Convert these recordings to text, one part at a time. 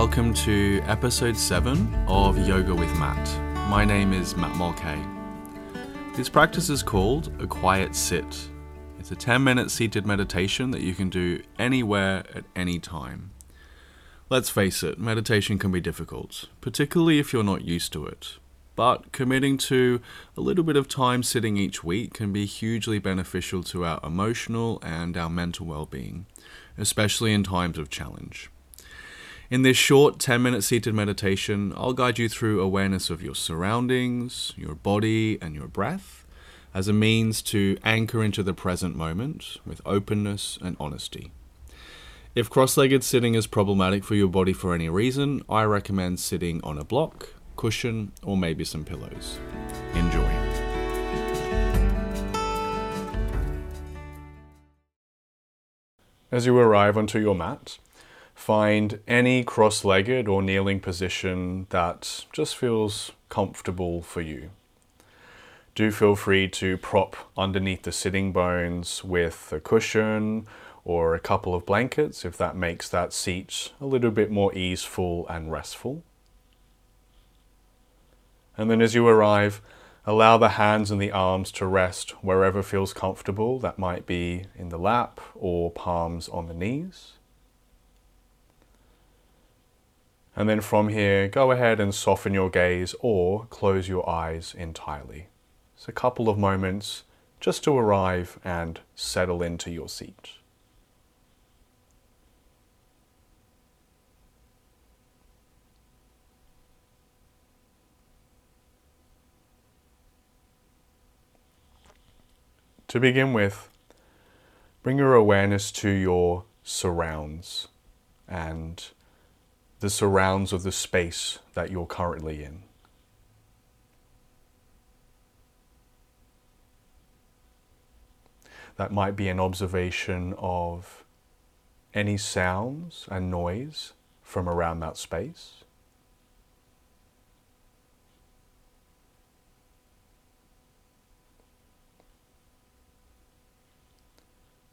Welcome to episode 7 of Yoga with Matt. My name is Matt Mulcahy. This practice is called a quiet sit. It's a 10 minute seated meditation that you can do anywhere at any time. Let's face it, meditation can be difficult, particularly if you're not used to it. But committing to a little bit of time sitting each week can be hugely beneficial to our emotional and our mental well being, especially in times of challenge. In this short 10 minute seated meditation, I'll guide you through awareness of your surroundings, your body, and your breath as a means to anchor into the present moment with openness and honesty. If cross legged sitting is problematic for your body for any reason, I recommend sitting on a block, cushion, or maybe some pillows. Enjoy. As you arrive onto your mat, find any cross legged or kneeling position that just feels comfortable for you. Do feel free to prop underneath the sitting bones with a cushion or a couple of blankets if that makes that seat a little bit more easeful and restful. And then as you arrive, allow the hands and the arms to rest wherever feels comfortable. That might be in the lap or palms on the knees. And then from here, go ahead and soften your gaze or close your eyes entirely. It's a couple of moments just to arrive and settle into your seat. To begin with, bring your awareness to your surrounds and the surrounds of the space that you're currently in. That might be an observation of any sounds and noise from around that space.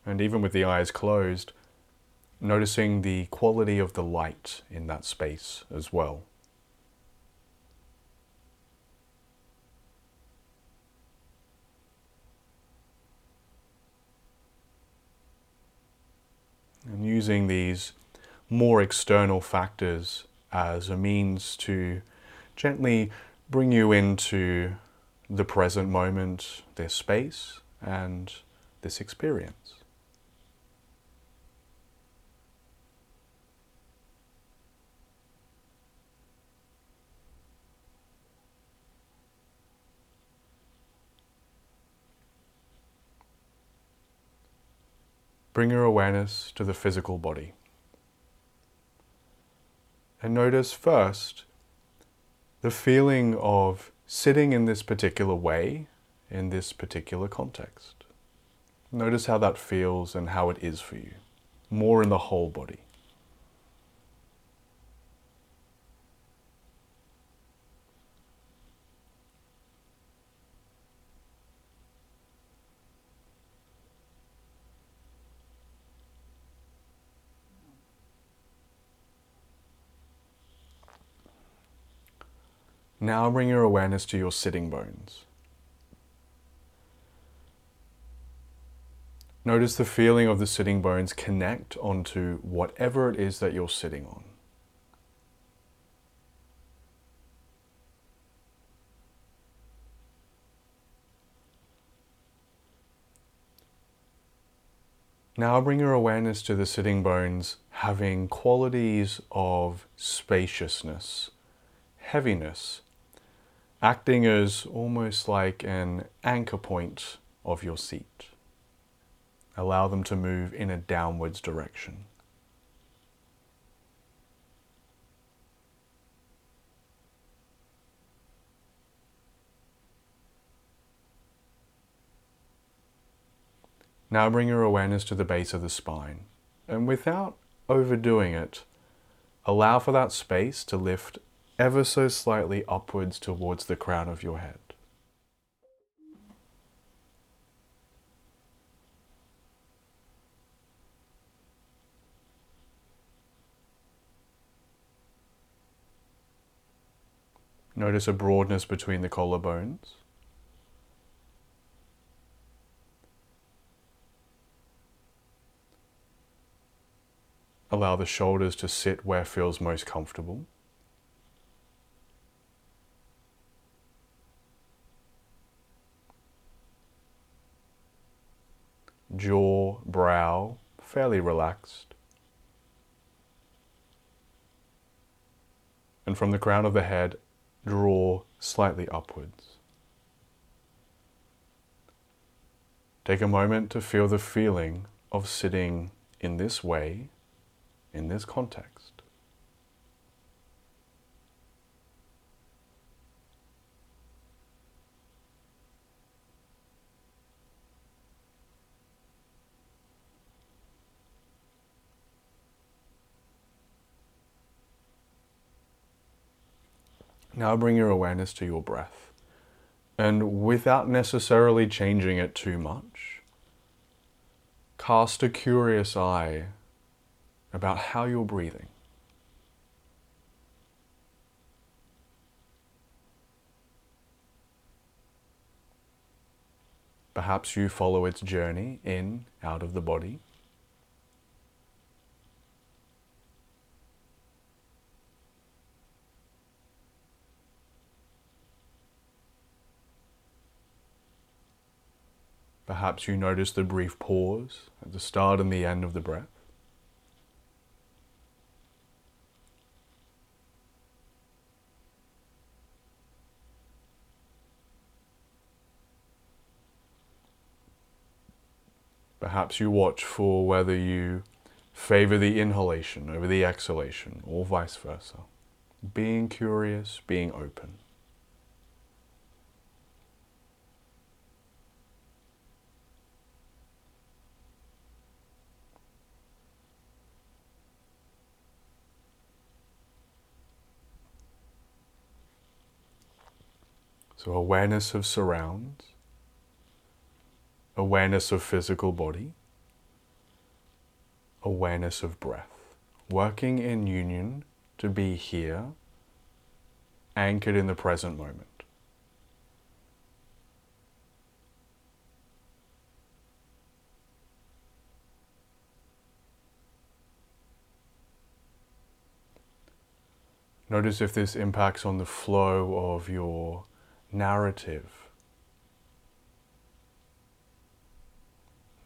And even with the eyes closed, noticing the quality of the light in that space as well. And using these more external factors as a means to gently bring you into the present moment, this space, and this experience. Bring your awareness to the physical body. And notice first the feeling of sitting in this particular way in this particular context. Notice how that feels and how it is for you, more in the whole body. Now bring your awareness to your sitting bones. Notice the feeling of the sitting bones connect onto whatever it is that you're sitting on. Now bring your awareness to the sitting bones having qualities of spaciousness, heaviness, acting as almost like an anchor point of your seat. Allow them to move in a downwards direction. Now bring your awareness to the base of the spine, and without overdoing it, allow for that space to lift ever so slightly upwards towards the crown of your head. Notice a broadness between the collarbones. Allow the shoulders to sit where feels most comfortable. Jaw, brow, fairly relaxed. And from the crown of the head, draw slightly upwards. Take a moment to feel the feeling of sitting in this way in this context. Now bring your awareness to your breath. And without necessarily changing it too much, cast a curious eye about how you're breathing. Perhaps you follow its journey in, out of the body. Perhaps you notice the brief pause at the start and the end of the breath. Perhaps you watch for whether you favor the inhalation over the exhalation or vice versa. Being curious, being open. So, awareness of surrounds awareness of physical body, awareness of breath, working in union to be here, anchored in the present moment. Notice if this impacts on the flow of your narrative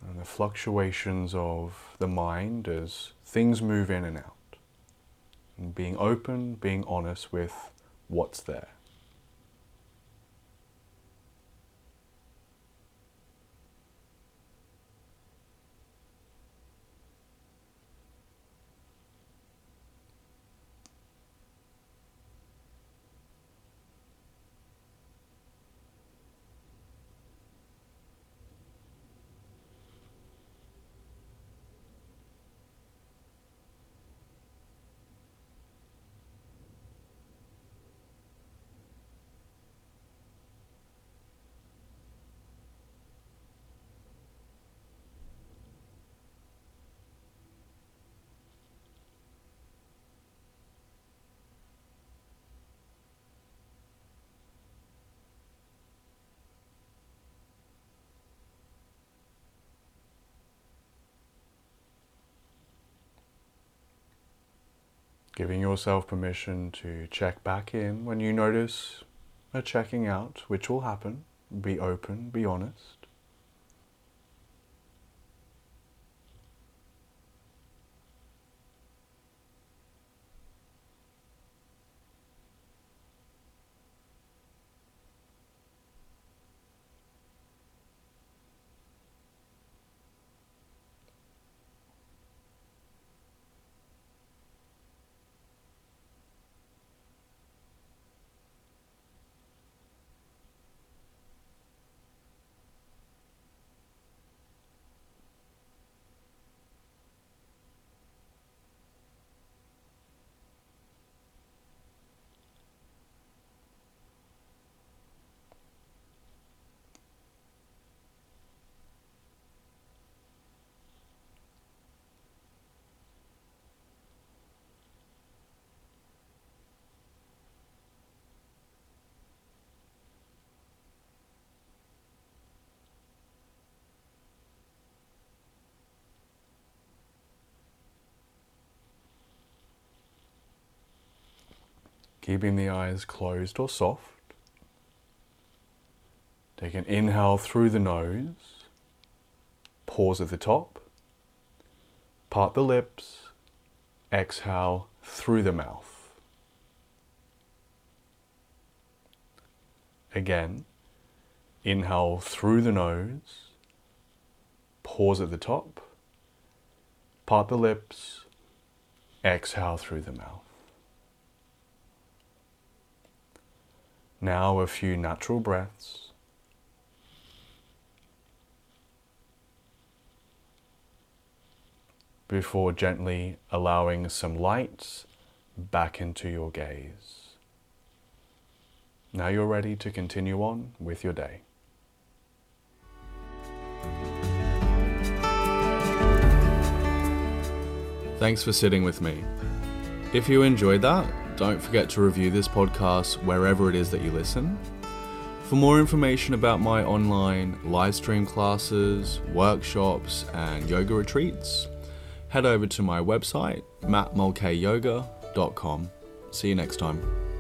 and the fluctuations of the mind as things move in and out. And being open, being honest with what's there. Giving yourself permission to check back in when you notice a checking out, which will happen. Be open, be honest. Keeping the eyes closed or soft. Take an inhale through the nose, pause at the top, part the lips, exhale through the mouth. Again, inhale through the nose, pause at the top, part the lips, exhale through the mouth. Now a few natural breaths. Before gently allowing some light back into your gaze. Now you're ready to continue on with your day. Thanks for sitting with me. If you enjoyed that, don't forget to review this podcast wherever it is that you listen. For more information about my online live stream classes, workshops, and yoga retreats, head over to my website, mattmulcahyyoga.com. See you next time.